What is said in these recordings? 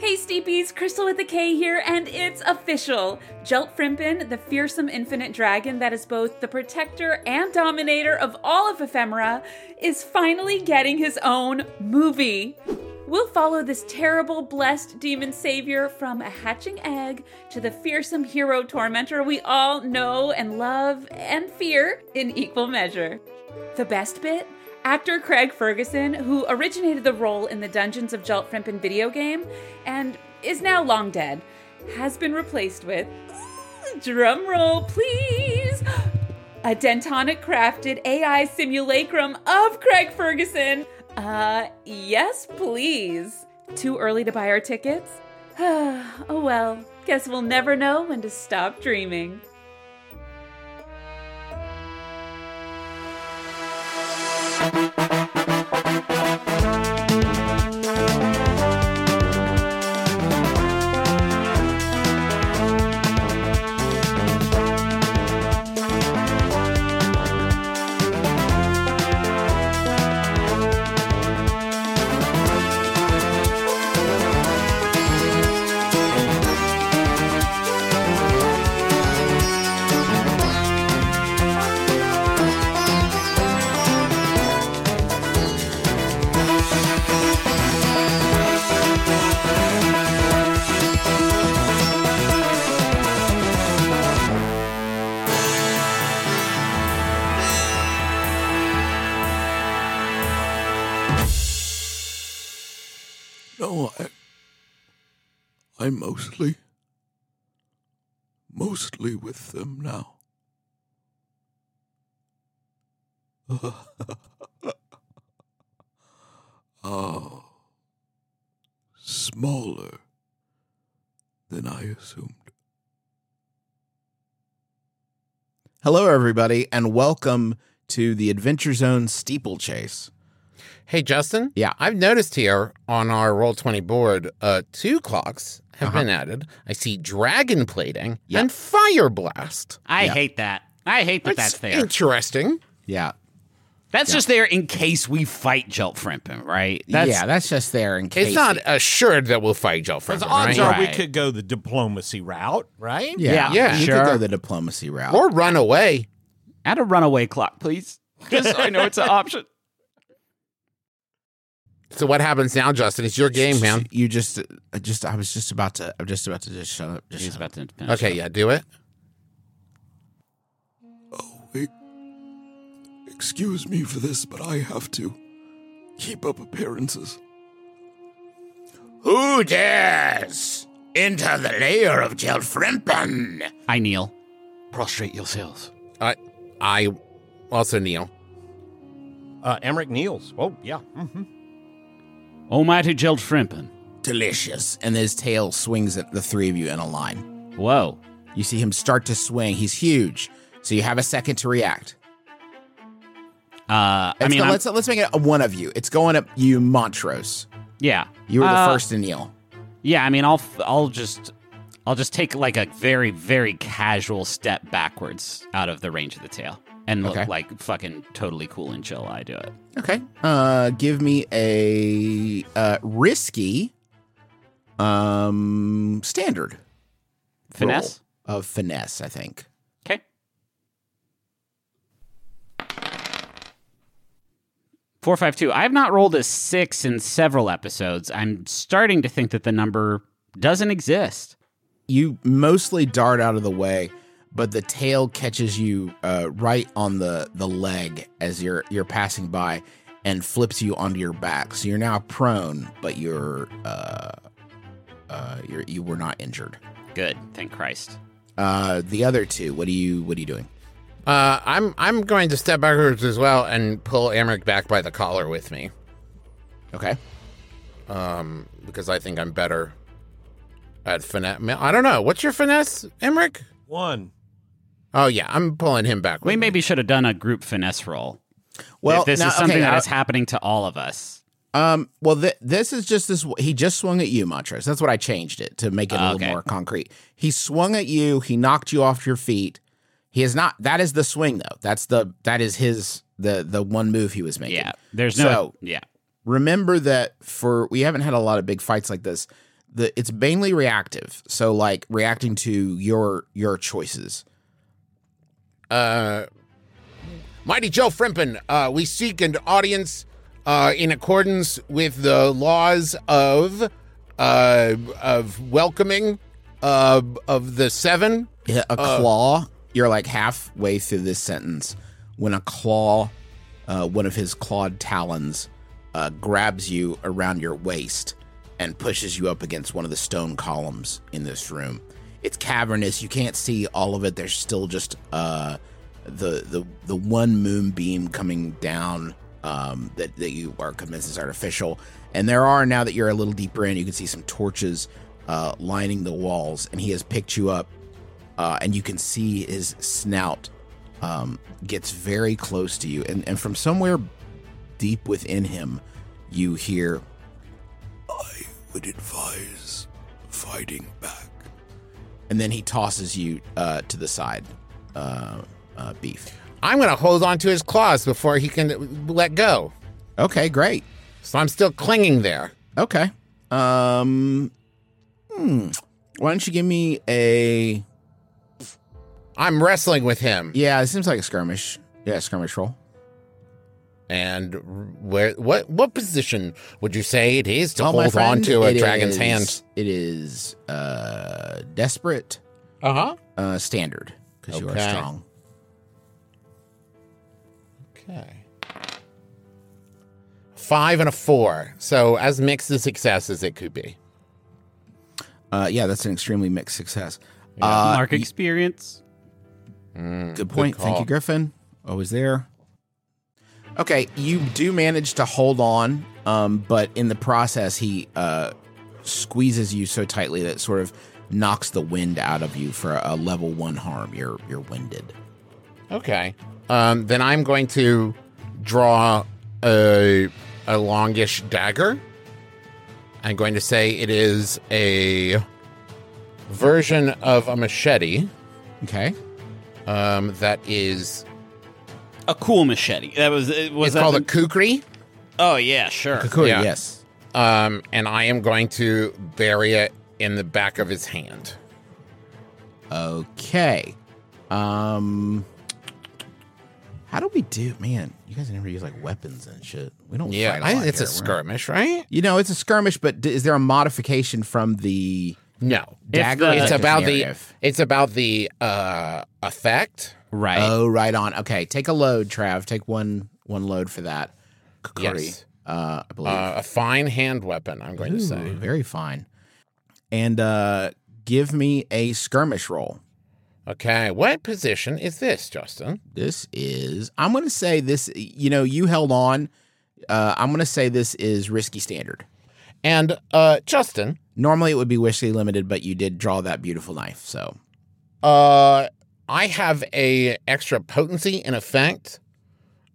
Hey Steepies, Crystal with a K here, and it's official! Geltfrimpen, the fearsome infinite dragon that is both the protector and dominator of all of ephemera, is finally getting his own movie. We'll follow this terrible, blessed demon savior from a hatching egg to the fearsome hero tormentor we all know and love and fear in equal measure. The best bit? Actor Craig Ferguson, who originated the role in the Dungeons of Geltfrimpen video game and is now long dead, has been replaced with. Drumroll, please! A Dentonic crafted AI simulacrum of Craig Ferguson. Uh, yes, please. Too early to buy our tickets? oh well, guess we'll never know when to stop dreaming. No, I'm mostly. mostly with them now. oh. Smaller than I assumed. Hello, everybody, and welcome to the Adventure Zone steeplechase. Hey, Justin. Yeah. I've noticed here on our Roll20 board, uh, two clocks have Uh-huh. been added. I see dragon plating Yep. and fire blast. I Yeah. hate that. I hate that that's, there. interesting. Yeah. That's just there in case we fight Geltfrimpen, right? That's, yeah, that's just there in case. It's not assured that we'll fight Joe Because odds right? are we could go the diplomacy route, right? Yeah, Yeah, you sure. could go the diplomacy route. Or run away. Add a runaway clock, please. Just so I know it's an option. So what happens now, Justin? It's your game, man. You just, I just, I was just about to, I'm just about to just shut up. Just He's shut up. about to Okay, up. yeah, do it. Oh, wait. Excuse me for this, but I have to keep up appearances. Who dares enter the lair of Geltfrimpen? I kneel. Prostrate yourselves. I, I also kneel. Uh, Emerich Niels. Oh, yeah. hmm Almighty Geltfrimpen. Delicious. And his tail swings at the three of you in a line. Whoa. You see him start to swing. He's huge. So you have a second to react. Uh, I mean, go- let's let's make it a one of you. It's going up you, Montrose. yeah. You were the Uh, first to kneel. Yeah, I mean, I'll I'll just I'll just take like a very very casual step backwards out of the range of the tail and look Okay. like fucking totally cool and chill. I do it. Okay. Uh, give me a uh, risky um standard Finesse. of finesse. I think. Okay. Four five two. I have not rolled a six in several episodes. I'm starting to think that the number doesn't exist. You mostly dart out of the way, but the tail catches you uh, right on the the leg as you're you're passing by and flips you onto your back. So you're now prone, but you're uh, uh, you're you were not injured. Good. Thank Christ. Uh, the other two, what are you what are you doing? Uh, I'm I'm going to step backwards as well and pull Emerich back by the collar with me. Okay. Um, because I think I'm better at finesse. I don't know. What's your finesse, Emerich? One. Oh yeah, I'm pulling him back. We with me. maybe should have done a group finesse roll. Well, if this now- is something okay, that I- is happening to all of us. Um. Well, th- this is just this. He just swung at you, Montrose. That's what I changed it to make it a little Okay. more concrete. He swung at you. He knocked you off your feet. He is not. That is the swing, though. That's the. That is his. The the one move he was making. Yeah. There's no. So- yeah. Remember that for we haven't had a lot of big fights like this. the it's mainly reactive. So like reacting to your your choices. Uh, Mighty Joe Frimpin, uh, we seek an audience uh, in accordance with the laws of uh, of welcoming uh, of the seven. Yeah, a claw. You're like halfway through this sentence when a claw, uh, one of his clawed talons, uh, grabs you around your waist and pushes you up against one of the stone columns in this room. It's cavernous. You can't see all of it. There's still just uh, the the the one moonbeam coming down um, that that you are convinced is artificial. And there are now that you're a little deeper in, you can see some torches uh, lining the walls. And he has picked you up uh, and you can see his snout um, gets very close to you, and, and from somewhere deep within him, you hear, I would advise fighting back. And then he tosses you uh, to the side, uh, uh, beef. I'm going to hold on to his claws before he can let go. Okay, great. So I'm still clinging there. Okay. Um, hmm. Why don't you give me a? I'm wrestling with him. Yeah, it seems like a skirmish. Yeah, skirmish roll. And where what what position would you say it is to Well, my hold on to a dragon's is- hand? It is uh, desperate, Uh-huh. uh, standard because you are strong. Okay. Five and a four. So as mixed a success as it could be. Uh, yeah, that's an extremely mixed success. Uh, Mark y- experience. good point. Thank you, Griffin. Always there. Okay, you do manage to hold on, um, but in the process, he uh, squeezes you so tightly that sort of knocks the wind out of you for a level one harm. You're you're winded. Okay. Um, then I'm going to draw a a longish dagger. I'm going to say it is a version of a machete Okay. um, that is A cool machete. That was it was it's that called a kukri. Oh yeah, sure. Kukri, Yeah. yes. Um, and I am going to bury it in the back of his hand. Okay. Um. How do we do, man? You guys never use like weapons and shit. We don't. Yeah, fight a I, lot it's a here. We're- skirmish, right? You know, it's a skirmish, but d- is there a modification from the No, dagger? the- or is it's about the narrative? it's about the uh effect. Right. Oh, right on. Okay, take a load, Trav. Take one one load for that. Kukuri, Yes. uh, I believe. Uh, a fine hand weapon. I'm going to say. very fine. And uh, give me a skirmish roll. Okay, what position is this, Justin? This is. I'm going to say this. You know, you held on. Uh, I'm going to say this is risky standard. And uh, Justin, Normally it would be whiskey limited, but you did draw that beautiful knife. So uh, I have a extra potency and effect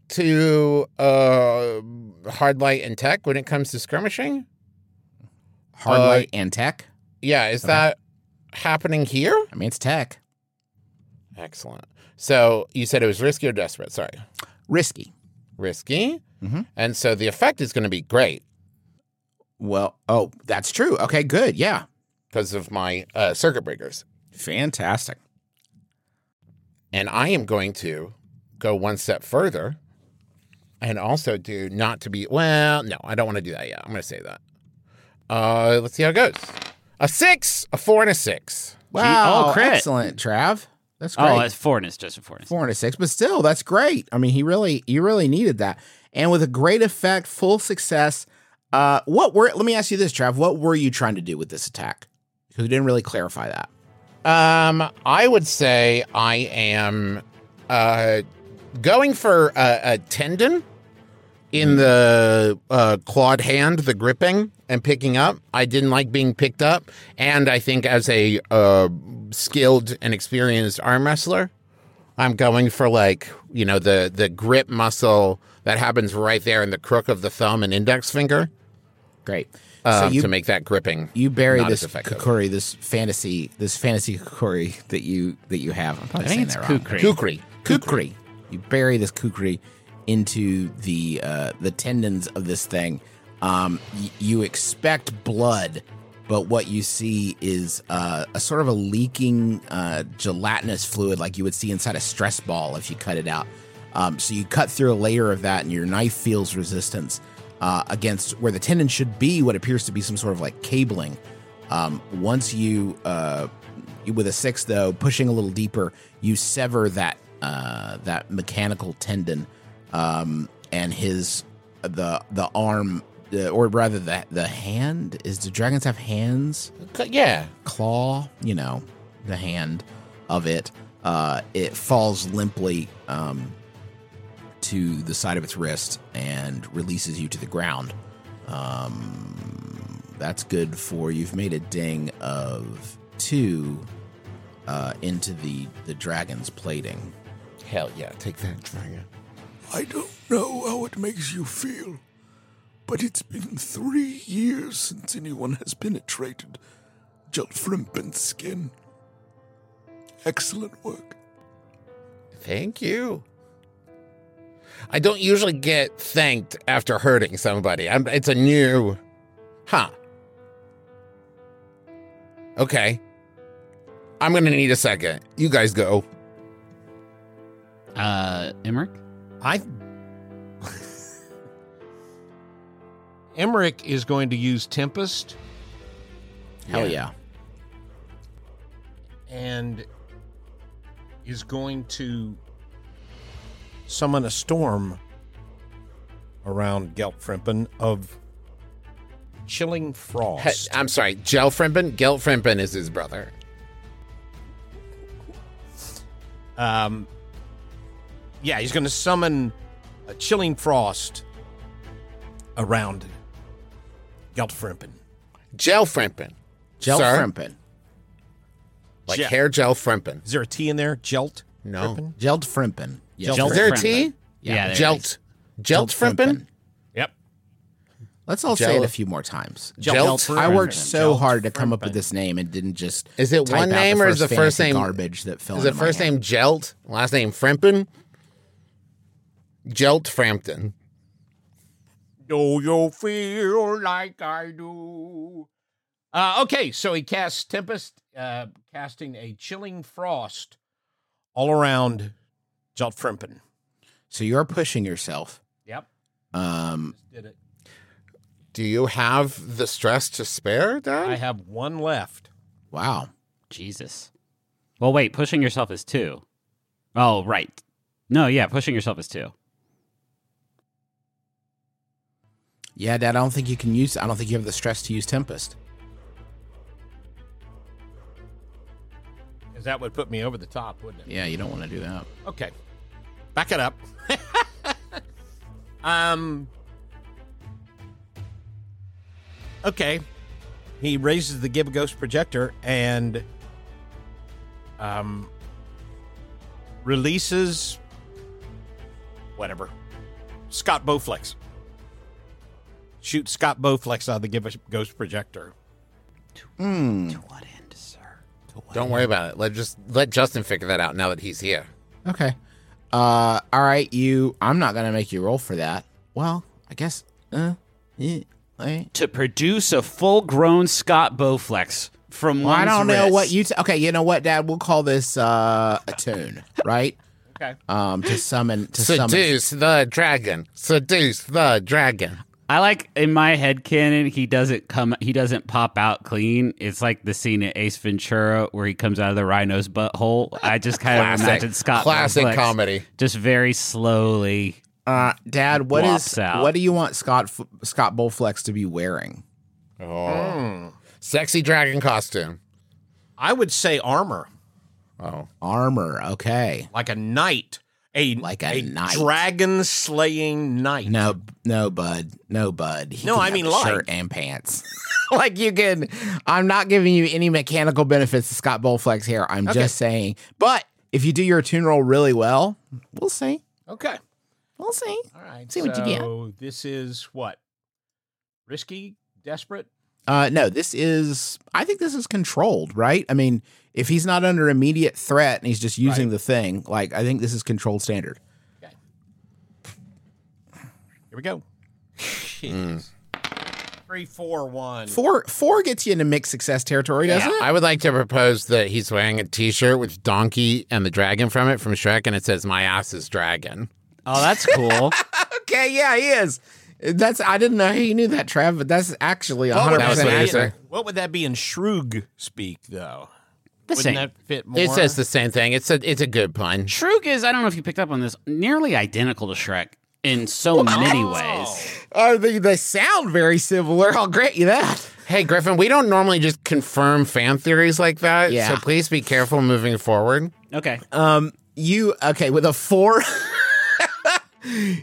to uh, hard light and tech when it comes to skirmishing. hard Uh, light and tech. Yeah, is that happening here? I mean, it's tech. Excellent. So you said it was risky or desperate? Sorry, Risky. risky. Mhm. And so the effect is going to be great Well, oh, that's true. Okay, good. Yeah. because of my uh, circuit breakers. Fantastic. And I am going to go one step further and also do not to be, well, no, I don't want to do that yet. I'm going to say that. Uh, let's see how it goes. A six, a four, and a six. Wow. oh, crit. Excellent, Trav. That's great. Oh, that's fourness, just a fourness. four and a six, but still, that's great. I mean, he really, you really needed that, and with a great effect, full success. Uh, what were? Let me ask you this, Trav. What were you trying to do with this attack? Because we didn't really clarify that. Um, I would say I am uh, going for a, a tendon in the uh, clawed hand, the gripping and picking up. I didn't like being picked up, and I think as a uh, skilled and experienced arm wrestler, I'm going for like you know the the grip muscle that happens right there in the crook of the thumb and index finger Great. Um, so you to make that gripping. you bury this kukuri, this fantasy, this fantasy kukuri that you that you have. I'm probably I saying think it's that wrong. kukri. Kukri. kukri. You bury this kukri into the uh, the tendons of this thing. Um, y- you expect blood but what you see is uh, a sort of a leaking uh, gelatinous fluid, like you would see inside a stress ball if you cut it out. Um, so you cut through a layer of that, and your knife feels resistance uh, against where the tendon should be. What appears to be some sort of like cabling. Um, once you, uh, you- with a six though, pushing a little deeper, you sever that uh, that mechanical tendon, um, and his the the arm, uh, or rather the the hand. Is do dragons have hands? Yeah. claw, you know, the hand of it, uh, it falls limply um, to the side of its wrist and releases you to the ground. Um, that's good for you've made a ding of two uh, into the the dragon's plating. Hell yeah. Take that, dragon. I don't know how it makes you feel, but it's been three years since anyone has penetrated Geltfrimpen's skin. Excellent work. Thank you. I don't usually get thanked after hurting somebody. I'm, it's a new. Huh. Okay. I'm going to need a second. You guys go. Uh, Emerich? I. Emerich is going to use Tempest Hell yeah. and is going to summon a storm around Geltfrimpen of chilling He- frost. I'm sorry. Gelfrimpen? Gelfrimpen is his brother. Um, yeah, he's going to summon a chilling frost around Geltfrimpen. Gelfrimpen. Gel Sir? Frimpen. Like Gel- hair gel Frimpen. Is there a T in there? Gelt? No. Frimpen? Gelled Frimpen. Yes. Gelled Is there a Frimpen. T? Yeah, there Gelt. Gelt Frimpen? Yep. Let's all say it a few more times. Jelt. I worked so Gelt hard to come up with this name and didn't just. Is it type one name or is the first name- garbage that fell? Is the into my first hand. name Gelt? Last name Frimpen? Jelt Frampton. Do you feel like I do? Uh, okay, so he casts Tempest, uh, casting a chilling frost all around Geltfrimpen. So you're pushing yourself. Yep. Um, Did it. Do you have the stress to spare, Dad? I have one left. wow. Jesus. Well, wait, pushing yourself is two. Oh, right. No, yeah, pushing yourself is two. Yeah, Dad. I don't think you can use. I don't think you have the stress to use Tempest. Because that would put me over the top, wouldn't it? Yeah, you don't want to do that. Okay. Back it up. um Okay. He raises the Give Ghost projector and um releases whatever. Scott Bowflex. Shoot Scott Bowflex out of the Give Ghost projector. Hmm. To what end, sir? Don't worry about it. Let just let Justin figure that out now that he's here. Okay. Uh. All right. You. I'm not gonna make you roll for that. Well, I guess. Uh. Yeah. eh. To produce a full-grown Scott Bowflex from Well, I don't know wrist. what you. T- okay. You know what, Dad? We'll call this uh a tune, right? Okay. Um. To summon. To summon. Seduce the dragon. Seduce the dragon. I like in my head canon he doesn't come he doesn't pop out clean. It's like the scene in Ace Ventura where he comes out of the rhino's butthole. I just kind of Classic. imagine Scott Classic Bowflex comedy. just very slowly. Uh, Dad, what is out. what do you want Scott F- Scott Bowflex to be wearing? Oh. Sexy dragon costume. I would say armor. Oh. Armor. Okay. Like a knight. A Like a knight. dragon slaying knight. No, no, bud. No, bud. He No, I mean a like. shirt and pants. like you can. I'm not giving you any mechanical benefits to Scott Bowflex here. I'm Okay. just saying. But if you do your tune roll really well, we'll see. Okay. We'll see. All right. See what you get. So this is what? Risky? Desperate? Uh, no, this is. I think this is controlled, right? I mean, if he's not under immediate threat and he's just using Right. the thing, like I think this is controlled standard. Okay. Here we go. Three, four, one. Four four gets you into mixed success territory, doesn't it? I would like to propose that he's wearing a T-shirt with donkey and the dragon from it from Shrek, and it says "My ass is dragon." Oh, that's cool. Okay, yeah, he is. That's I didn't know he knew that, Trav, but that's actually What would, hundred that was percent what he be in, accurate. what would that be in Shrug speak, though? The Wouldn't same. that fit more? It says the same thing. It's a it's a good pun. Shrug is, I don't know if you picked up on this, nearly identical to Shrek in so many ways. Oh, they, they sound very similar. I'll grant you that. Hey Griffin, we don't normally just confirm fan theories like that, Yeah. so please be careful moving forward. Okay. Um, you okay with a four?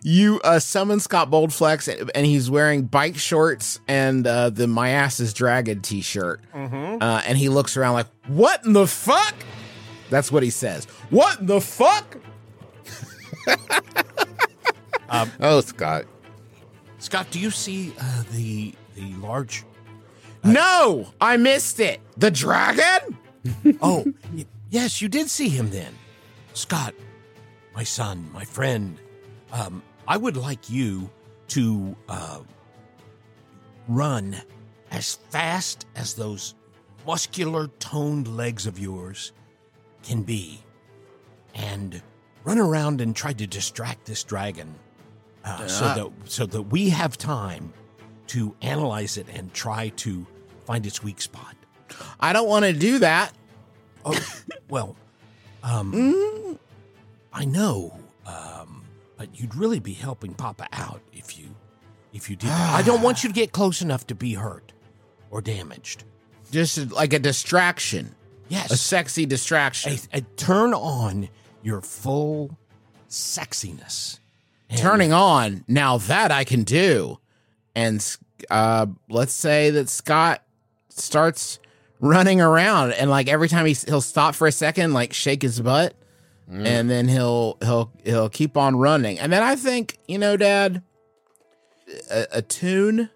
You uh, summon Scott Bowflex, and he's wearing bike shorts and uh, the "My Ass Is Dragon" T-shirt. Uh, and he looks around like, "What in the fuck?" That's what he says. What in the fuck? Oh, Scott. Scott, do you see uh, the the large? No, I missed it. The dragon. Oh, y- yes, you did see him then, Scott, my son, my friend. Um, I would like you to uh, run as fast as those muscular, toned legs of yours can be, and run around and try to distract this dragon, uh, so that so that we have time to analyze it and try to find its weak spot. I don't want to do that. Oh, well, um, I know, um, but you'd really be helping Papa out if you, if you did. I don't want you to get close enough to be hurt or damaged. Just like a distraction, Yes. a sexy distraction. a, a turn on your full sexiness. And- turning on now that i can do and uh let's say that scott starts running around and like every time he, he'll stop for a second like shake his butt and then he'll he'll he'll keep on running and then i think you know dad a, a tune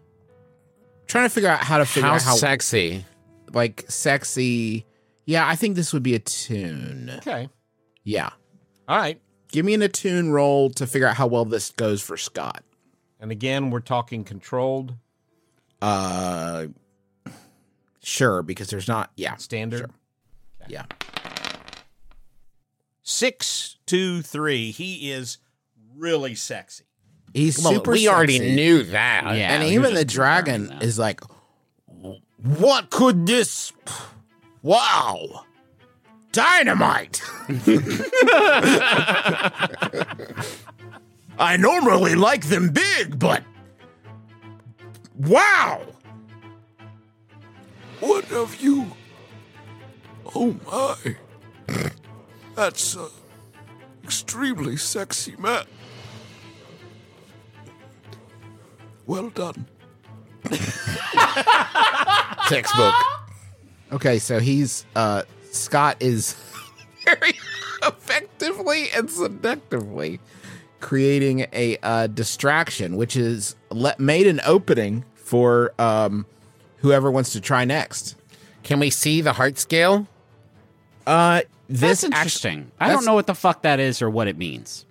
trying to figure out how to figure How out how sexy. like sexy yeah i think this would be a tune Okay, yeah all right. give me an attune roll to figure out how well this goes for scott And again, we're talking controlled, Uh, sure, because there's not. Yeah, standard. yeah. Six, two, three. He is really sexy. He's Well, super. we already knew that. Yeah. and even the dragon is like, "What could this? Wow, dynamite!" I normally like them big, but wow. What have you? Oh my. That's a extremely sexy man. Well done. Textbook. Okay, so he's uh Scott is very effectively and seductively creating a uh, distraction, which is let made an opening for um whoever wants to try next. Can we see the heart scale? Uh this That's interesting. I that's- don't know what the fuck that is or what it means.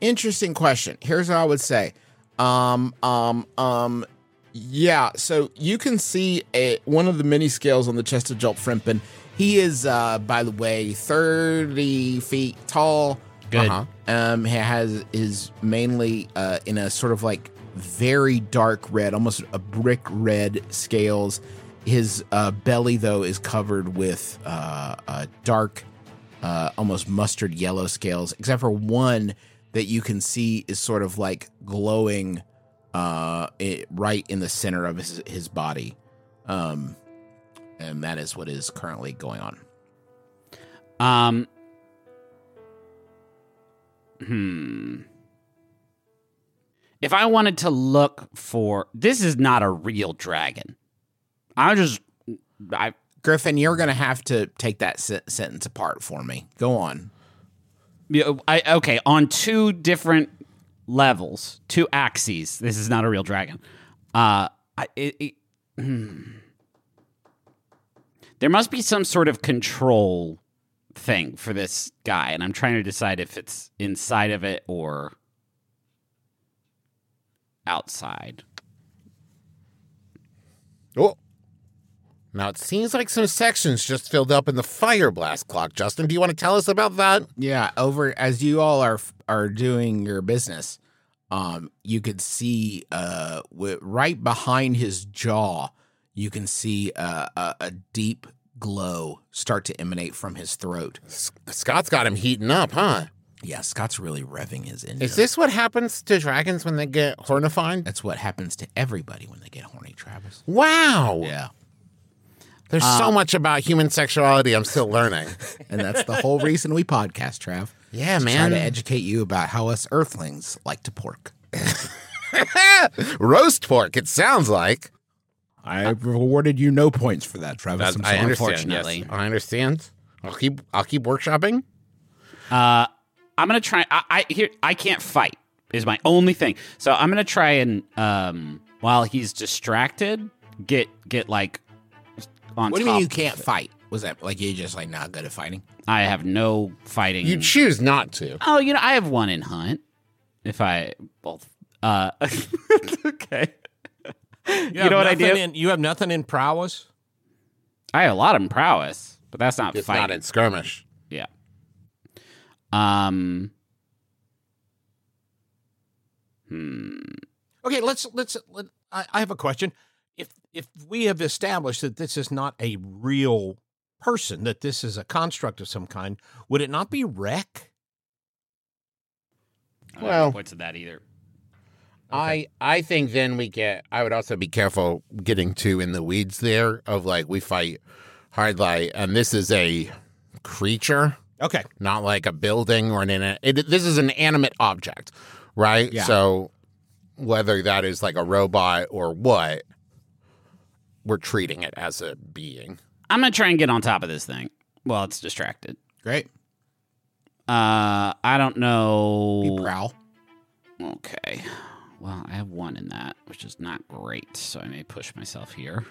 interesting question. Here's what I would say. Um, um, um, yeah. So you can see a one of the mini scales on the chest of Geltfrimpen. He is, uh, by the way, thirty feet tall. Good. Uh-huh. Um, he has is mainly uh, in a sort of like very dark red, almost a brick red scales. His uh, belly, though, is covered with uh, uh, dark uh, almost mustard yellow scales, except for one that you can see is sort of like glowing uh, it, right in the center of his, his body. Um, and that is what is currently going on. Um. Hmm. If I wanted to look for this is not a real dragon. I just I Griffin, you're going to have to take that se- sentence apart for me. Go on. Yeah, I okay on two different levels, two axes. This is not a real dragon. Uh, I, it, it, hmm. There must be some sort of control thing for this guy, and I'm trying to decide if it's inside of it or outside. Oh. Now it seems like some sections just filled up in the fire blast clock. Justin, do you want to tell us about that? Yeah, over as you all are are doing your business, um, you could see uh, wi- right behind his jaw, you can see uh, a, a deep glow start to emanate from his throat. S- Scott's got him heating up, huh? Yeah, Scott's really revving his engine. Is this what happens to dragons when they get hornified? That's what happens to everybody when they get horny, Travis. Wow. Yeah, There's so much about human sexuality I'm still learning. and that's the whole reason we podcast, Trav. yeah, Try man. to educate you about how us Earthlings like to pork. Roast pork, it sounds like. I've rewarded you no points for that, Travis. I'm I sorry. understand. unfortunately. Yes, I understand. I'll keep I'll keep workshopping. Uh, I'm gonna try. I, I here. I can't fight. Is my only thing. So I'm gonna try and um, while he's distracted, get get like on What do you mean you can't fight? Was that like you're just like not good at fighting? I have no fighting. You choose not to. oh, you know, I have one in hunt. If I both. Uh, okay. You, know what I do? In, you have nothing in prowess. I have a lot of prowess, but that's not It's fighting. not in skirmish. Yeah. Um. Hmm. Okay, let's let's. Let, I, I have a question. If if we have established that this is not a real person, that this is a construct of some kind, would it not be wreck? I Well- any points of that either. I I think then we get. I would also be careful getting too in the weeds there of like we fight hard light, and this is a creature, Okay, not like a building or an. It, this is an animate object, right? Yeah. So whether that is like a robot or what, we're treating it as a being. I'm gonna try and get on top of this thing while it's distracted. Great. Uh, I don't know. You prowl. Okay. Well, I have one in that, which is not great, so I may push myself here.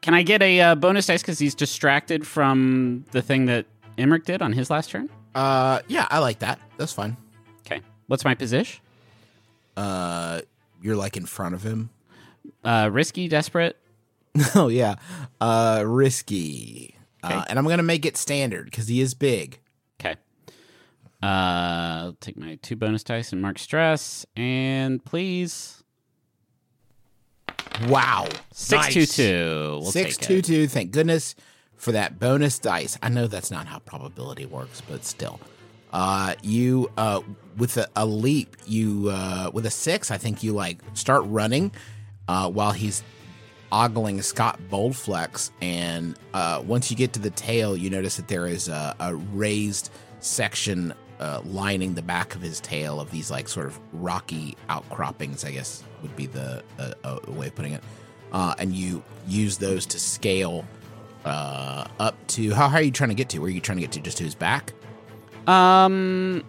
Can I get a uh, bonus dice because he's distracted from the thing that Emerich did on his last turn? Uh, yeah, I like that. That's fine. Okay. What's my position? Uh, you're like in front of him. Uh, risky, desperate. oh yeah. Uh, risky. Uh, and I'm gonna make it standard because he is big. Okay. Uh, I'll take my two bonus dice and mark stress, and please Wow. six two two. We'll Six take two it. two. Thank goodness for that bonus dice. I know that's not how probability works, but still. Uh, you uh, with a, a leap, you uh, with a six, I think you like start running, uh, while he's ogling Scott Bowflex, and uh, once you get to the tail, you notice that there is a, a raised section uh, lining the back of his tail of these like sort of rocky outcroppings. I guess would be the uh, way of putting it. Uh, and you use those to scale uh, up to how high are you trying to get to? Where are you trying to get to? Just to his back? Um.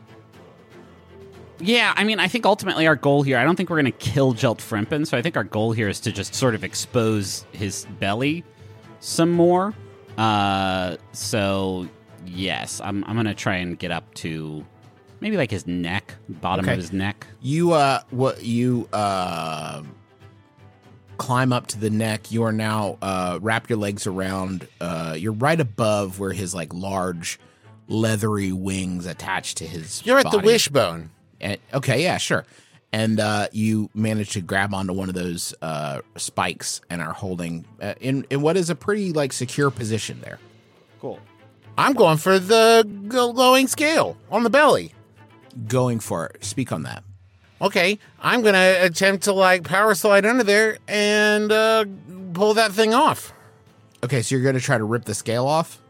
Yeah, I mean, I think ultimately our goal here, I don't think we're going to kill Geltfrimpen, so I think our goal here is to just sort of expose his belly some more. Uh, so, yes, I'm, I'm going to try and get up to maybe like his neck, bottom Okay. of his neck. You uh what you uh climb up to the neck. You are now uh wrap your legs around uh you're right above where his like large leathery wings attached to his You're at the wishbone. And, okay, yeah, sure. And uh, you manage to grab onto one of those uh, spikes and are holding uh, in in what is a pretty like secure position there. Cool. I'm going for the gl- glowing scale on the belly. Going for it. Speak on that. Okay, I'm gonna attempt to like power slide under there and uh, pull that thing off. Okay, so you're going to try to rip the scale off.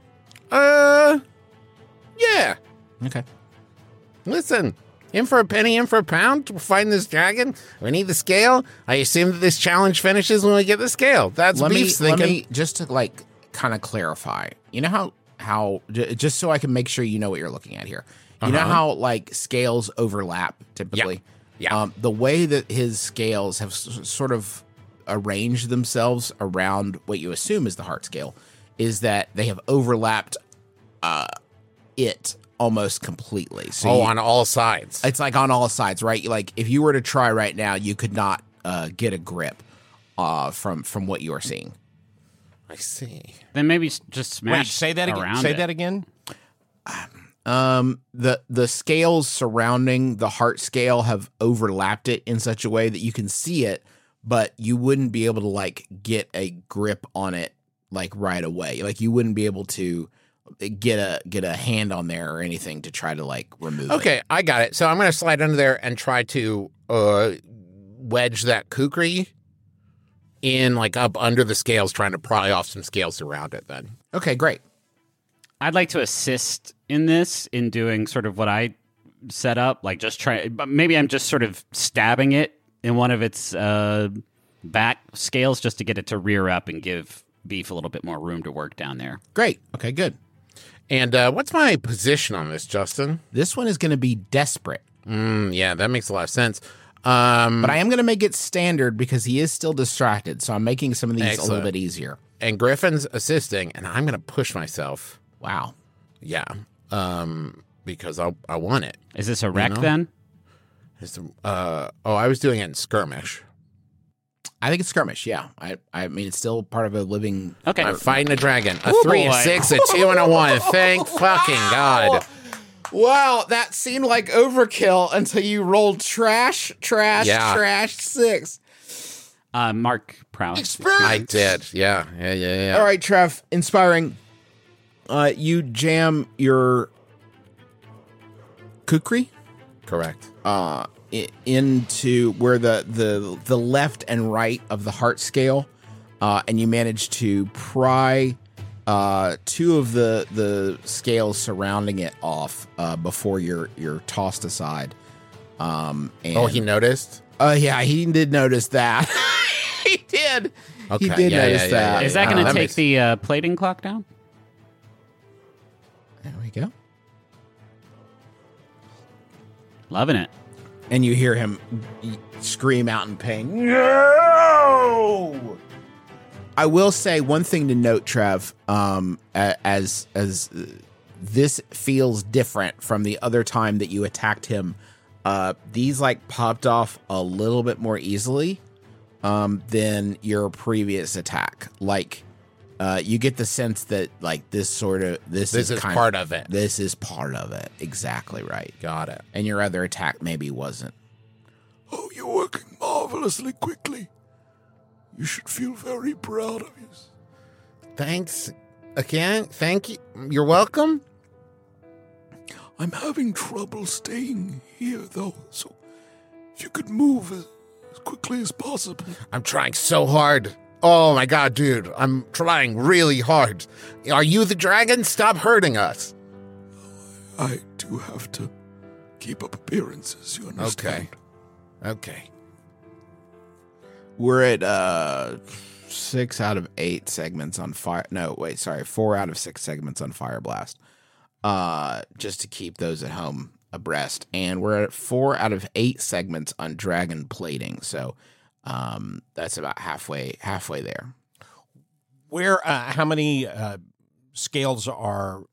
Uh, yeah. Okay. Listen, in for a penny, in for a pound. We're fighting this dragon. We need the scale. I assume that this challenge finishes when we get the scale. That's let me Beef's let thinking. me just to like kind of clarify. You know how how just so I can make sure you know what you're looking at here. You know Uh-huh. how like scales overlap typically. Yeah. Um, the way that his scales have s- sort of arranged themselves around what you assume is the heart scale is that they have overlapped uh, it almost completely. So oh, you- on all sides. it's like on all sides, right? Like if you were to try right now, you could not uh, get a grip uh, from from what you are seeing. I see. Then maybe just smash. Wait, say that again. Say it. that again. Um, the the scales surrounding the heart scale have overlapped it in such a way that you can see it, but you wouldn't be able to like get a grip on it like right away. Like you wouldn't be able to get a get a hand on there or anything to try to like remove it. Okay, I got it. So I'm going to slide under there and try to uh, wedge that kukri in, like up under the scales, trying to pry off some scales around it. Then Okay, great. I'd like to assist in this in doing sort of what I set up, like just try. But maybe I'm just sort of stabbing it in one of its uh, back scales just to get it to rear up and give beef a little bit more room to work down there. Great. Okay, good. And uh, what's my position on this, Justin? This one is going to be desperate, Mm, yeah, that makes a lot of sense. Um, but I am going to make it standard because he is still distracted. So I'm making some of these a little bit easier. and Griffin's assisting, and I'm going to push myself. Wow. Yeah, um, because I I want it. Is this a wreck know? then? It's, uh, oh, I was doing it in skirmish. I think it's skirmish. Yeah. I I mean it's still part of a living. Okay. I'm fighting a dragon. A Oh, three, a boy. six, a two, and a one. Thank fucking God. Wow, that seemed like overkill until you rolled trash, trash, Yeah. trash six. Uh, Mark Prowess. I did. Yeah, yeah, yeah, yeah. All right, Trev, inspiring. Uh, you jam your kukri Correct. uh, into where the, the the left and right of the heart scale, uh, and you manage to pry uh, two of the the scales surrounding it off uh, before you're you're tossed aside. Um, and, Oh, he noticed. Uh, yeah, he did notice that. he did. Okay, He did yeah, notice yeah, yeah, that. yeah, Is that going to that take makes- the uh, plating clock down? There we go. Loving it. And you hear him scream out in pain. No! I will say one thing to note, Trev. Um, as as uh, this feels different from the other time that you attacked him. Uh, these like popped off a little bit more easily um, than your previous attack. Like, uh, you get the sense that like this sort of this, This is kind part of it. This is part of it. Exactly right. Got it. And your other attack maybe wasn't. Oh, you're working marvelously quickly. You should feel very proud of yourself. Thanks again. Thank you. You're welcome. I'm having trouble staying here, though, so if you could move as, as quickly as possible. I'm trying so hard. Oh my god, dude. I'm trying really hard. Are you the dragon? Stop hurting us. I do have to keep up appearances, you understand? Okay. Okay. We're at uh six out of eight segments on fire. No, wait, sorry, four out of six segments on Fire Blast. Uh, just to keep those at home abreast, and we're at four out of eight segments on Dragon Plating. So, um, that's about halfway halfway there. Where? Uh, how many uh, scales are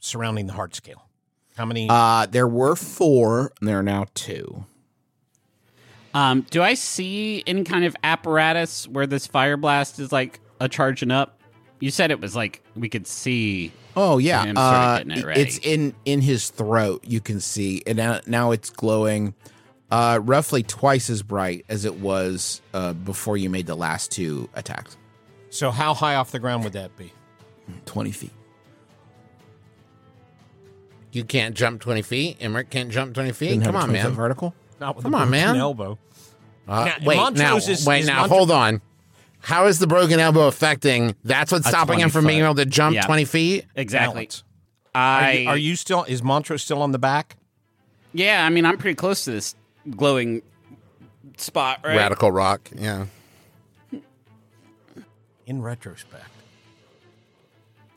surrounding the heart scale? How many? Uh, there were four, and there are now two. Um, do I see any kind of apparatus where this fire blast is like a charging up? You said it was like we could see. Oh yeah, him sort of uh, getting it it's in in his throat. You can see, and now, now it's glowing, uh, roughly twice as bright as it was uh, before you made the last two attacks. so how high off the ground would that be? Twenty feet. You can't jump 20 feet. Emerich can't jump 20 feet. Didn't Come on, 20 man. vertical. Not with Come a on, broken man. Elbow. Uh, Now, wait, now, is- wait, is now, Montrose- hold on. How is the broken elbow affecting? That's what's stopping him 20 from being able to jump Yeah. 20 feet? Exactly. Balance. Are I you, are you still? Is Montrose still on the back? Yeah, I mean, I'm pretty close to this glowing spot, right? Radical rock. Yeah. In retrospect,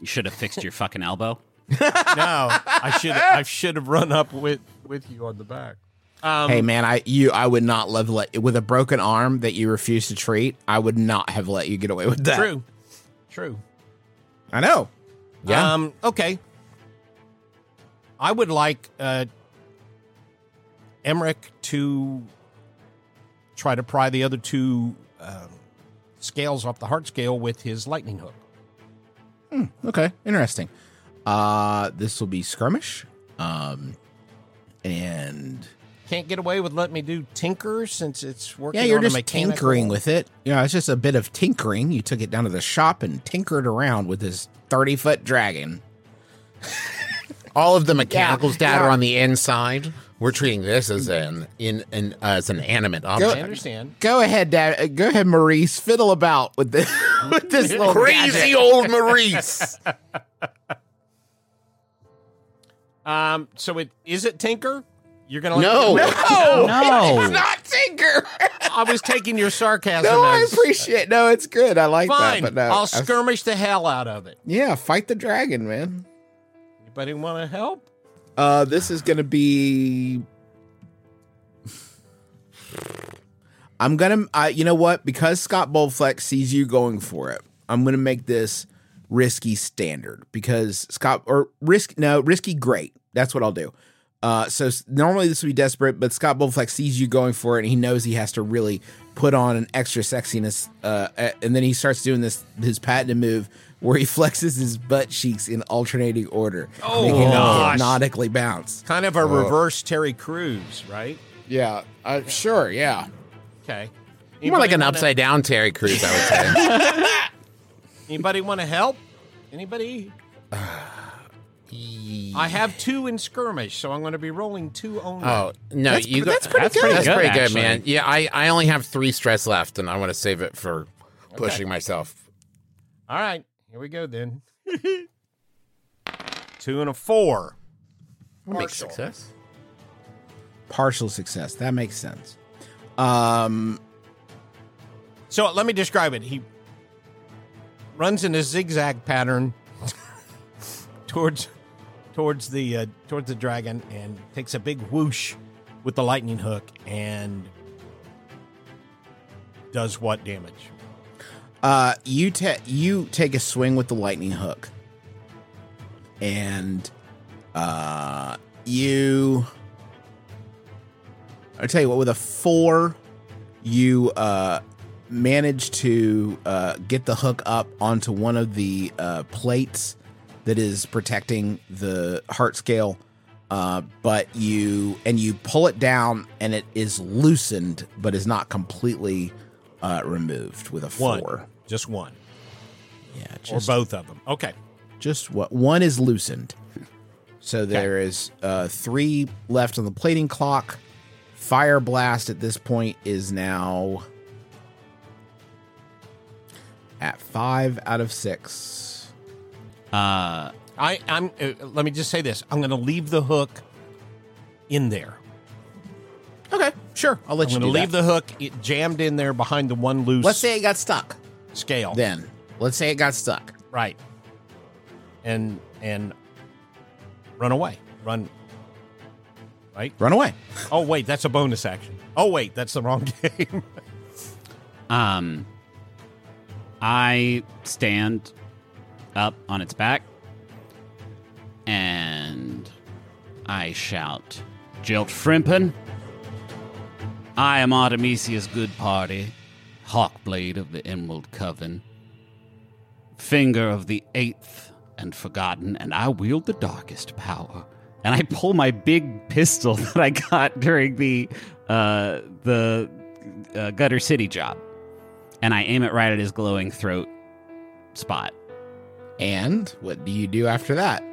You should have fixed your fucking elbow. no, I should I should have run up with with you on the back. Um, hey man, I you I would not let let with a broken arm that you refuse to treat. I would not have let you get away with that. True, true. I know. Yeah. Um, okay. I would like uh, Emerich to try to pry the other two uh, scales off the heart scale with his lightning hook. Okay, interesting. Uh, this will be skirmish. Um, and Can't get away with letting me do tinker since it's working. yeah, you're just tinkering with it. You know, it's just a bit of tinkering. You took it down to the shop and tinkered around with this thirty foot dragon. All of the mechanical Yeah, data yeah. are on the inside. We're treating this as an in an as an animate I object. understand. Go ahead, Dad. uh, Go ahead, Maurice. Fiddle about with this with this little Crazy gadget. old Maurice. Um, so it is it tinker? You're gonna let No. me- No. It's not tinker. I was taking your sarcasm. no, I as, appreciate. No, it's good. I like Fine, that. But no, I'll I- skirmish the hell out of it. yeah, fight the dragon, man. Anybody want to help? Uh, this is gonna be. I'm gonna, uh, you know what? Because Scott Bowflex sees you going for it, I'm gonna make this risky standard because Scott or risk no risky great. That's what I'll do. Uh, so normally this would be desperate, but Scott Bowflex sees you going for it, and he knows he has to really put on an extra sexiness. Uh, and then he starts doing this his patented move where he flexes his butt cheeks in alternating order, Oh, making them gosh. hypnotically bounce. Kind of a reverse Terry Crews, right? Yeah, uh, sure, yeah. Okay. More like an Anybody wanna- upside down Terry Crews, I would say. Anybody want to help? Anybody? I have two in skirmish, so I'm going to be rolling two only. Oh no, That's you pre- go- that's pretty That's good. pretty That's good, pretty good, actually. man. Yeah, I, I only have three stress left, and I want to save it for pushing myself. All right, here we go then. two and a four. Make success. Partial success. That makes sense. Um, So let me describe it. He runs in a zigzag pattern towards towards the uh, towards the dragon and takes a big whoosh with the lightning hook and does what damage? Uh, you ta- you take a swing with the lightning hook, and uh, you. I'll tell you what. With a four, you uh, manage to uh, get the hook up onto one of the uh, plates that is protecting the heart scale. Uh, but you and you pull it down, and it is loosened, but is not completely uh, removed with a One, four. just one, Yeah, or both of them. Okay. just what one is loosened. So there is uh, three left on the plating clock. Fire blast at this point is now at five out of six. Uh, I, I'm. Uh, let me just say this: I'm going to leave the hook in there. Okay, sure. I'll let I'm you going do to leave that. the hook it jammed in there behind the one loose. Let's say it got stuck. scale. Then let's say it got stuck. Right. And and run away. Run. Right? Run away. Oh wait, that's a bonus action. Oh wait, that's the wrong game. um, I stand up on its back and I shout, Geltfrimpen, I am Artemisia's good party, Hawkblade of the Emerald Coven, finger of the eighth and forgotten, and I wield the darkest power. And I pull my big pistol that I got during the uh, the uh, Gutter City job, and I aim it right at his glowing throat spot. And what do you do after that?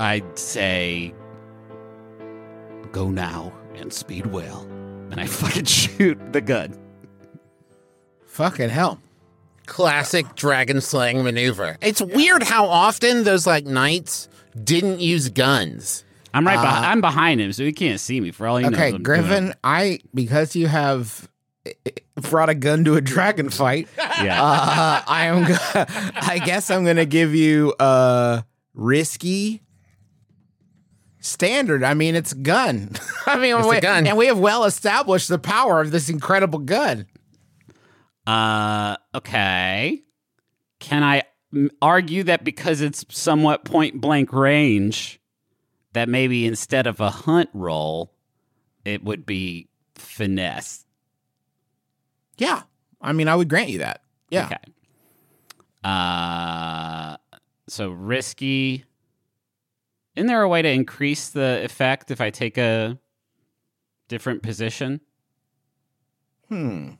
I'd say, go now and speed well. And I fucking shoot the gun. Fucking hell. Classic dragon slaying maneuver. It's weird how often those like knights didn't use guns. I'm right. behind. Uh, I'm behind him, so he can't see me. For all he knows, Okay, I'm doing Griffin, I because you have eh, eh, brought a gun to a dragon fight. it. Yeah. uh, I am. Go- I guess I'm gonna give you a risky standard. I mean, it's a gun. I mean, It's a we- gun. and we have well established the power of this incredible gun. Uh, okay. Can I argue that because it's somewhat point blank range, that maybe instead of a hunt roll, it would be finesse? Yeah, I mean, I would grant you that. Yeah. Okay. Uh, so risky. Isn't there a way to increase the effect if I take a different position? Hmm.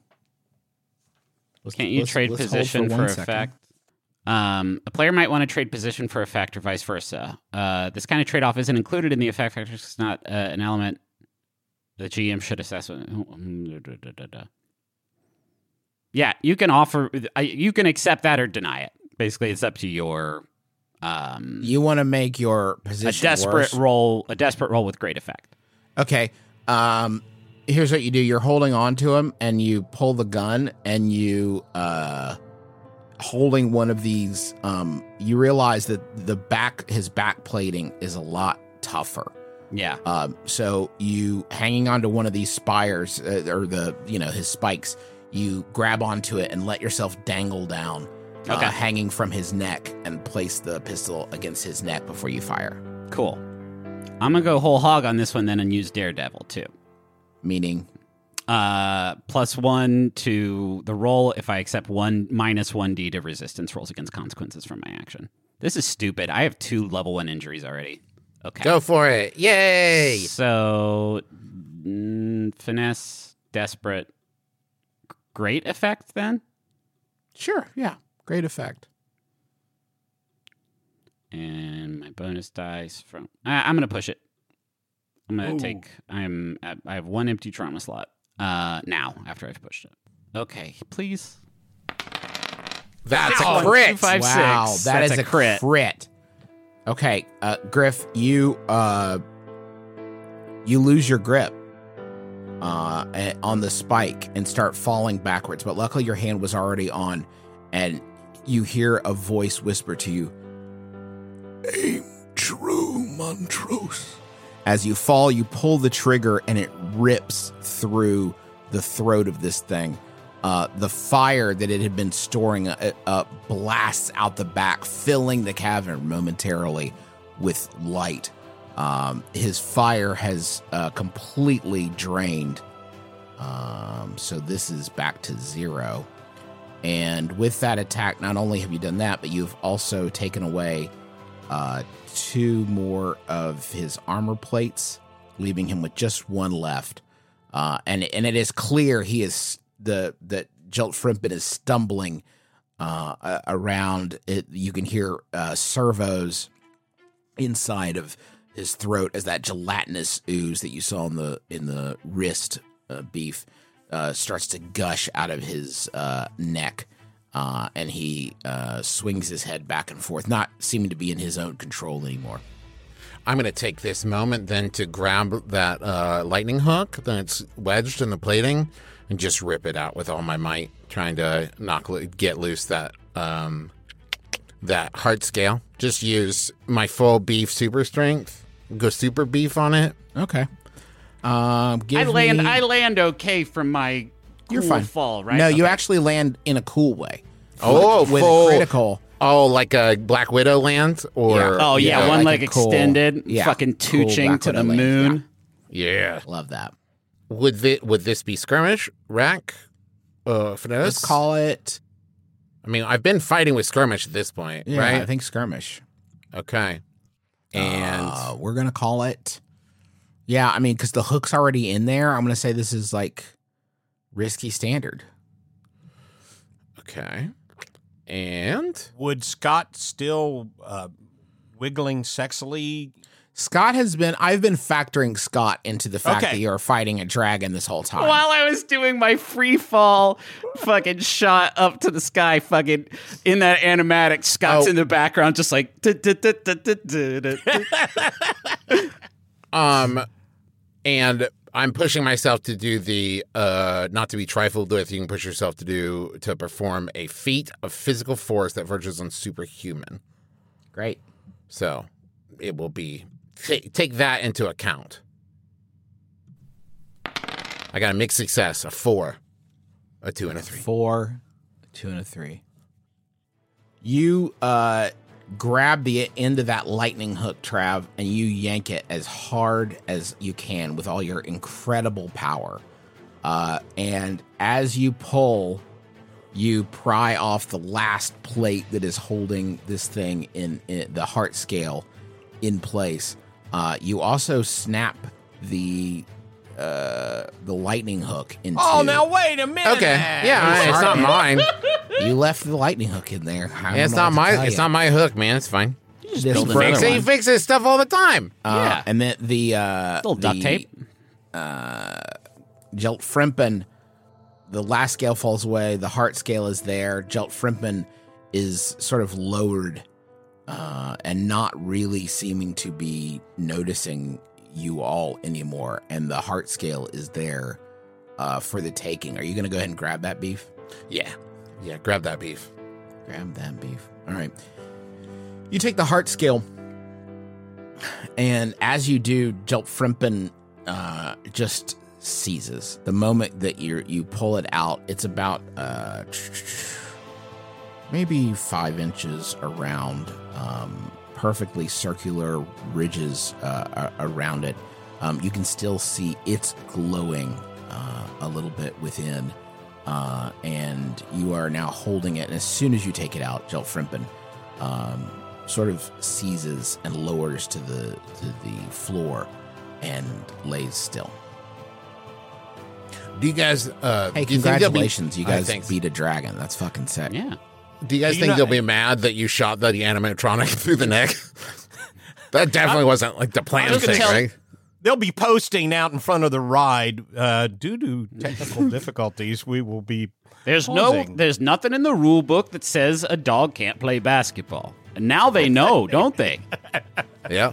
Let's- Can't you let's- trade let's position for, one second. effect? Um, a player might want to trade position for effect or vice versa. Uh, this kind of trade off isn't included in the effect factor. It's not uh, an element the GM should assess. Yeah, you can offer, you can accept that or deny it. Basically, it's up to your um, You want to make your position a desperate worse. roll, a desperate roll with great effect. Okay. Um, here's what you do: you're holding on to him, and you pull the gun, and you uh, holding one of these. Um, you realize that the back, his back plating, is a lot tougher. Yeah, Um, so you hanging onto one of these spires uh, or the you know his spikes, you grab onto it and let yourself dangle down, uh, Okay. hanging from his neck, and place the pistol against his neck before you fire. cool. I'm gonna go whole hog on this one then and use Daredevil too. Meaning, uh plus one to the roll if I accept one minus one D to resistance rolls against consequences from my action. This is stupid. I have two level one injuries already. Okay. Go for it. Yay. So mm, finesse, desperate, great effect then. sure, yeah, great effect. And my bonus dice from I, I'm gonna push it. I'm gonna Ooh. take. I'm. I have one empty trauma slot. Uh, now after I've pushed it. Okay, please. That's Oh, a crit. two, five, wow, six. that That's is a crit. crit. Okay, uh, Griff, you uh, you lose your grip uh, on the spike and start falling backwards. But luckily, your hand was already on, and you hear a voice whisper to you Aim true, Montrose. as you fall. You pull the trigger, and it rips through the throat of this thing. Uh, the fire that it had been storing uh, uh, blasts out the back, filling the cavern momentarily with light. Um, his fire has uh, completely drained. Um, so this is back to zero. And with that attack, not only have you done that, but you've also taken away uh, two more of his armor plates, leaving him with just one left. Uh, and and it is clear he is the that Geltfrimpen is stumbling uh, around. It you can hear uh, servos inside of his throat as that gelatinous ooze that you saw in the in the wrist uh, beef uh, starts to gush out of his uh, neck. Uh, and he uh, swings his head back and forth, not seeming to be in his own control anymore. I'm going to take this moment then to grab that uh, lightning hook that's wedged in the plating and just rip it out with all my might, trying to knock lo- get loose that um, that heart scale. Just use my full beef super strength. Go super beef on it. Okay. Um, give I land. me- I land okay from my. You're cool fine. Fall right. No, you actually land in a cool way. Oh, with full- a critical. Oh, like a Black Widow land, or Yeah. Oh yeah, Yeah, one like leg cool- extended, yeah, fucking cool tooching Black to the moon. yeah. Love that. Would thi- would this be skirmish, rack, uh, finesse? Let's call it. I mean, I've been fighting with skirmish at this point, Yeah, right? I think skirmish. Okay. And Uh, we're gonna call it. Yeah, I mean, because the hook's already in there. I'm gonna say this is like risky standard. okay. And Would Scott still uh, wiggling sexily? Scott has been. I've been factoring Scott into the fact Okay. that you're fighting a dragon this whole time. While I was doing my free fall, fucking shot up to the sky, fucking in that animatic, Scott's Oh. in the background, just like. um and I'm pushing myself to do the uh not to be trifled with, you can push yourself to do to perform a feat of physical force that verges on superhuman. Great. So it will be take take that into account. I got a mixed success, a four, a two, and a three. Four, two, and a three. You uh grab the end of that lightning hook, Trav, and you yank it as hard as you can with all your incredible power. Uh, and as you pull, you pry off the last plate that is holding this thing in, in the heart scale in place. Uh, you also snap the uh, the lightning hook into. Oh, now wait a minute. Okay. Yeah, it's not mine. you left the lightning hook in there. I don't it's know not what to my. tell It's you. not my hook, man. It's fine. You just build build another another Fix it. He one. fixes stuff all the time. Uh, Yeah. and then the uh, little duct the, tape. Geltfrimpen, the last scale falls away. The heart scale is there. Geltfrimpen is sort of lowered uh, and not really seeming to be noticing you all anymore. And the heart scale is there uh, for the taking. Are you going to go ahead and grab that beef? Yeah. Yeah. Grab that beef. Grab that beef. All right. You take the heart scale, and as you do, Geltfrimpen uh, just seizes. The moment that you you pull it out, it's about uh, maybe five inches around, um, perfectly circular ridges uh, around it. Um, you can still see it's glowing uh, a little bit within uh, and you are now holding it. And as soon as you take it out, Geltfrimpen um, sort of seizes and lowers to the to the floor and lays still. Do you guys? Uh, Hey, do you think be- congratulations! you Uh, guys thanks. beat a dragon. That's fucking sick. Yeah. Do you guys You think know- they'll be mad that you shot the animatronic through the neck? that definitely wasn't like the plan thing, tell- right? They'll be posting out in front of the ride. Uh, due to technical difficulties, we will be. There's no, there's nothing in the rule book that says a dog can't play basketball. And now they know, don't they? Yeah.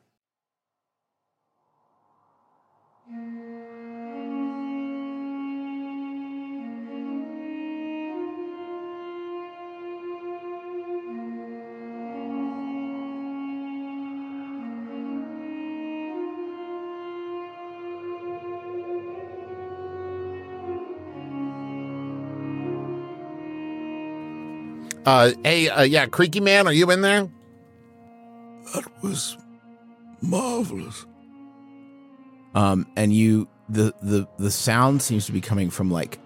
Uh, hey, uh, yeah, Creaky Man, are you in there? That was marvelous. Um, and you the the the sound seems to be coming from like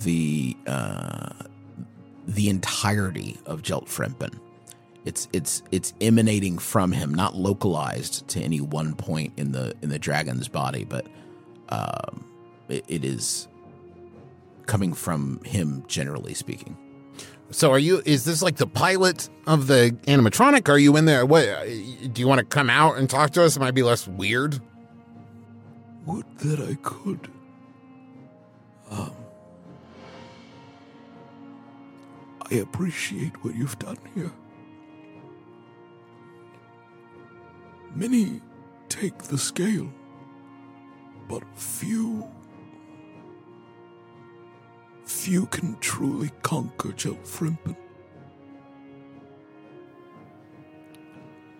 the uh the entirety of Geltfrimpen. It's it's it's emanating from him, not localized to any one point in the in the dragon's body, but um, it, it is coming from him, generally speaking. So are you? Is this like the pilot of the animatronic? Are you in there? What? Do you want to come out and talk to us? It might be less weird. Would that I could. Um, I appreciate what you've done here. Many take the scale, but few. Few can truly conquer Geltfrimpen.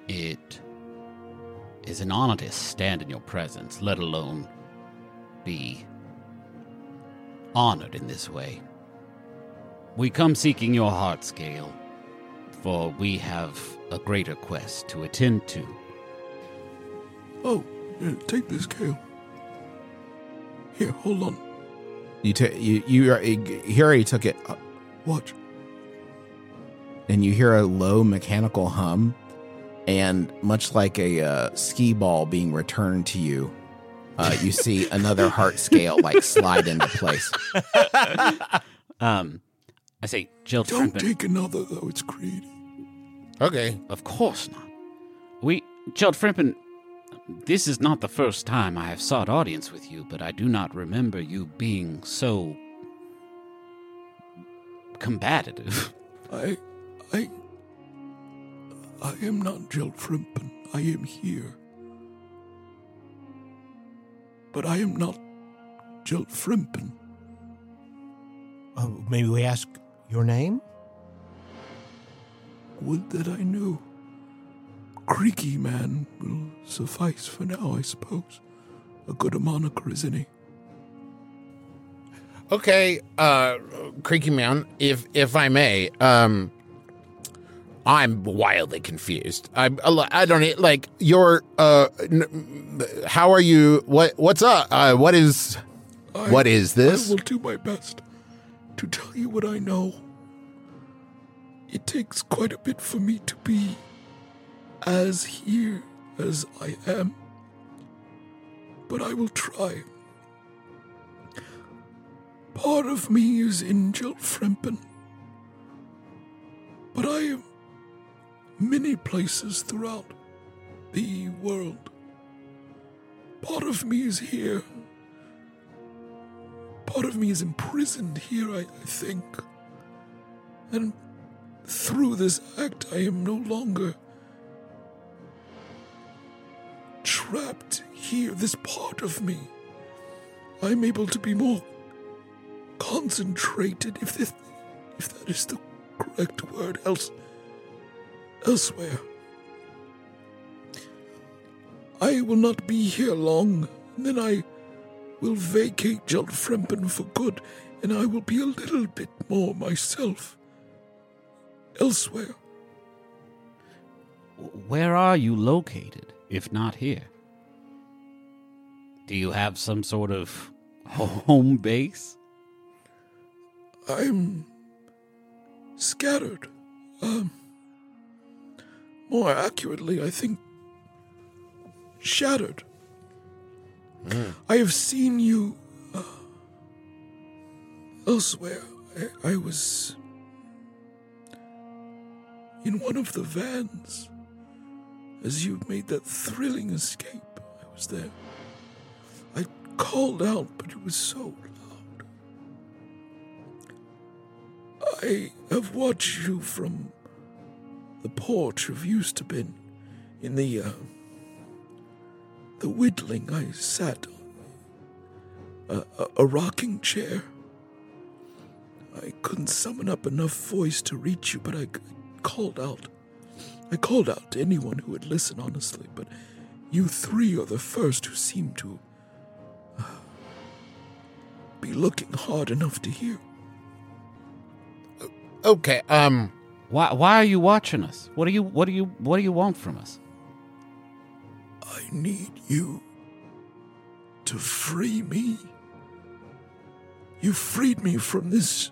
It is an honor to stand in your presence, let alone be honored in this way. We come seeking your heart scale, for we have a greater quest to attend to. Oh, yeah, take this scale. Here, hold on. You ta you you, are, you hear took it, uh, Watch. and you hear a low mechanical hum, and much like a uh, ski ball being returned to you, uh, you see another heart scale like slide into place. Um, I say, Jill Don't Trimpin, take another, though. It's greedy. Okay. of course not. We, Geltfrimpen, this is not the first time I have sought audience with you, but I do not remember you being so combative. I. I. I am not Geltfrimpen. I am here. But I am not Geltfrimpen. Oh, maybe we ask your name? Would that I knew. Creaky Man will suffice for now, I suppose. A good moniker, isn't he? Okay, uh, Creaky Man, if if I may, um, I'm wildly confused. I'm I don't like your uh, how are you? What what's up? Uh, what is I, what is this? I will do my best to tell you what I know. It takes quite a bit for me to be as here as I am. But I will try. Part of me is in Geltfrimpen. But I am many places throughout the world. Part of me is here. Part part of me is imprisoned here, I, I think. And through this act, I am no longer trapped here, this part of me. I'm able to be more concentrated, if if that is the correct word, else, elsewhere. I will not be here long, and then I will vacate Geltfrimpen for good, and I will be a little bit more myself elsewhere. Where are you located, if not here? Do you have some sort of home base? I'm scattered. Um, more accurately, I think shattered. I have seen you uh, elsewhere. I, I was in one of the vans as you made that thrilling escape. I was there. Called out, but it was so loud. I have watched you from the porch of Eustabin in the uh, the whittling I sat on a, a, a rocking chair. I couldn't summon up enough voice to reach you, but I, called out. I called out to anyone who would listen honestly, but you three are the first who seem to be looking hard enough to hear. Okay, um, Why why are you watching us? What do you what do you what do you want from us? I need you to free me. You freed me from this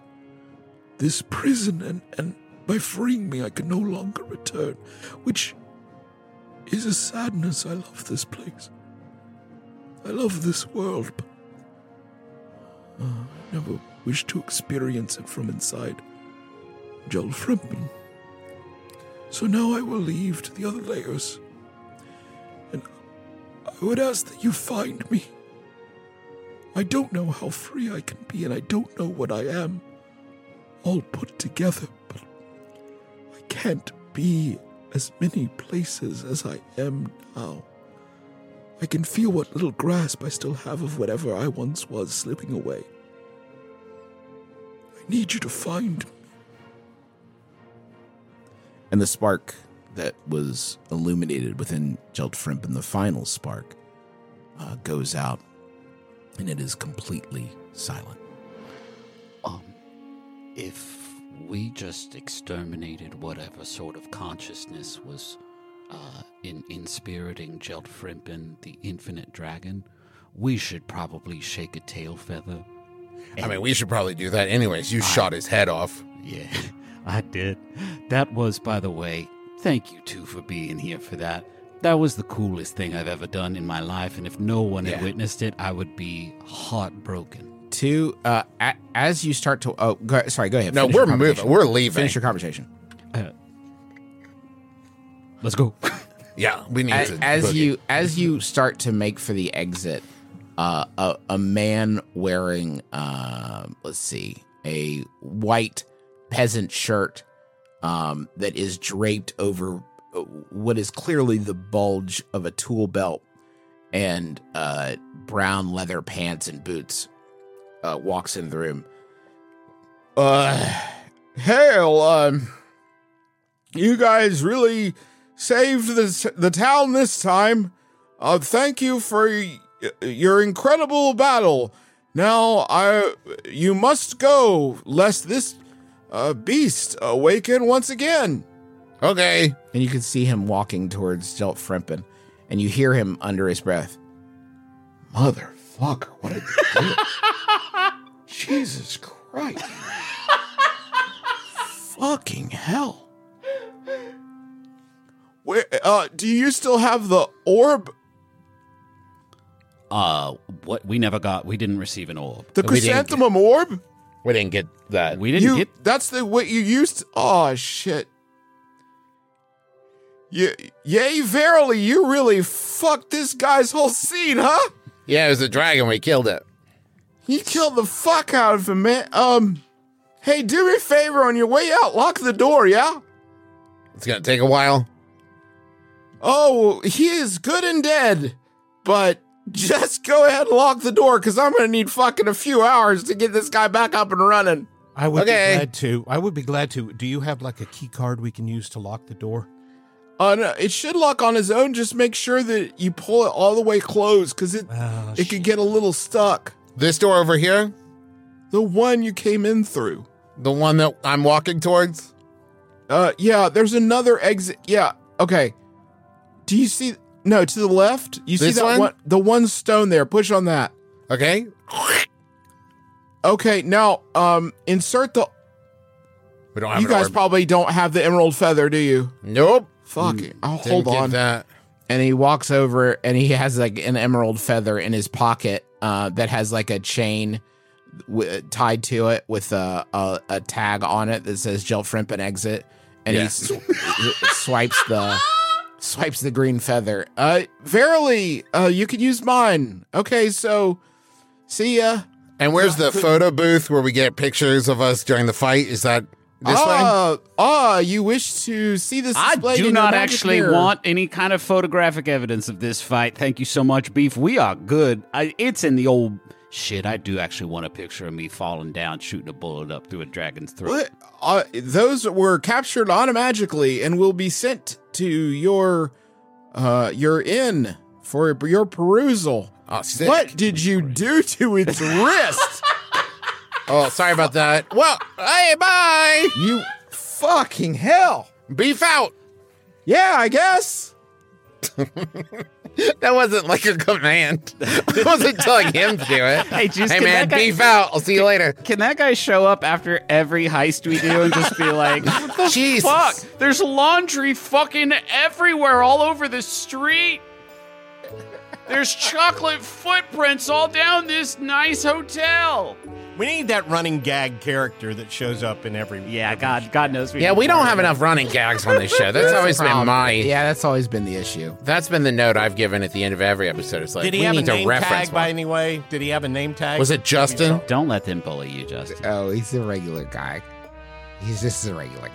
this prison and, and by freeing me I can no longer return, which is a sadness. I love this place. I love this world, but uh, I never wish to experience it from inside Geltfrimpen. So now I will leave to the other layers. And I would ask that you find me. I don't know how free I can be, and I don't know what I am all put together, but I can't be as many places as I am now. I can feel what little grasp I still have of whatever I once was slipping away. I need you to find me. and the spark that was illuminated within Jeltfrimp and the final spark uh, goes out, and it is completely silent. Um, if we just exterminated whatever sort of consciousness was uh, in inspiriting Geltfrimpen, the infinite dragon, we should probably shake a tail feather. I mean, we should probably do that anyways. You shot his head off. Yeah, I did. That was, by the way, thank you two for being here for that. That was the coolest thing I've ever done in my life, and if no one had witnessed it, I would be heartbroken. Two, uh, a- as you start to, oh, go, sorry, go ahead. No, we're moving. We're leaving. Finish your conversation. Let's go. Yeah, we need as, to. as boogie. you as you start to make for the exit, uh, a a man wearing um, let's see, a white peasant shirt um, that is draped over uh, what is clearly the bulge of a tool belt and uh, brown leather pants and boots uh, walks in the room. Uh, hail, um, you guys really saved the the town this time. Uh, thank you for y- your incredible battle. Now, I you must go, lest this uh, beast awaken once again. okay. And you can see him walking towards Geltfrimpen, and you hear him under his breath. Motherfucker, what did you do? Jesus Christ. Fucking hell. Where uh do you still have the orb? Uh, what? We never got. We didn't receive an orb. The We didn't get- chrysanthemum orb? We didn't get that. We didn't you get. that's the what you used oh shit yeah, yay verily you really fucked this guy's whole scene huh yeah, it was the dragon. We killed it. You killed the fuck out of him, man. Um, hey, do me a favor on your way out. Lock the door, yeah? It's gonna take a while. Oh, he is good and dead, but just go ahead and lock the door because I'm gonna need fucking a few hours to get this guy back up and running. I would Okay. be glad to. I would be glad to. Do you have like a key card we can use to lock the door? Uh, no, it should lock on its own. Just make sure that you pull it all the way closed because it Ah, it could get a little stuck. This door over here, The one you came in through. the one that I'm walking towards. Uh, yeah, there's another exit. Yeah, okay. Do you see? No, to the left. You see This that one? The one stone there. Push on that. Okay. Okay, now um, insert the. We don't have You an guys orb. probably don't have the emerald feather, do you? Nope. Fuck it. I'll Didn't hold get on. that. and he walks over and he has like an emerald feather in his pocket uh, that has like a chain w- tied to it with a, a a tag on it that says Jill Frimp and exit, and Yeah. he sw- swipes the swipes the green feather. Uh, verily, uh, you could use mine. Okay, so see ya. And where's the photo booth where we get pictures of us during the fight? Is that this way? Ah, ah, you wish to see this? I do in your not actually mirror. want any kind of photographic evidence of this fight. Thank you so much, Beef. We are good. I, it's in the old shit. I do actually want a picture of me falling down, shooting a bullet up through a dragon's throat. What? Uh, those were captured automatically and will be sent to your uh your inn for your perusal. Oh. What did you do to its wrist? Oh, sorry about that. Well, hey, bye. You fucking hell. Beef out. Yeah, I guess. That wasn't like a command. I wasn't telling him to do it. Hey, just hey man, guy- beef out. I'll see you later. Can that guy show up after every heist we do and just be like, what the Jesus. fuck? There's laundry fucking everywhere, all over the street. There's chocolate footprints all down this nice hotel. We need that running gag character that shows up in every. Yeah, God, God knows we. Yeah, we don't have enough running gags on this show. That's always been my. Yeah, that's always been the issue. That's been the note I've given at the end of every episode. It's like Did he we have a need to name reference. tag by one. any way? Did he have a name tag? Was it Justin? Don't let them bully you, Justin. Oh, he's a regular guy. He's just a regular guy.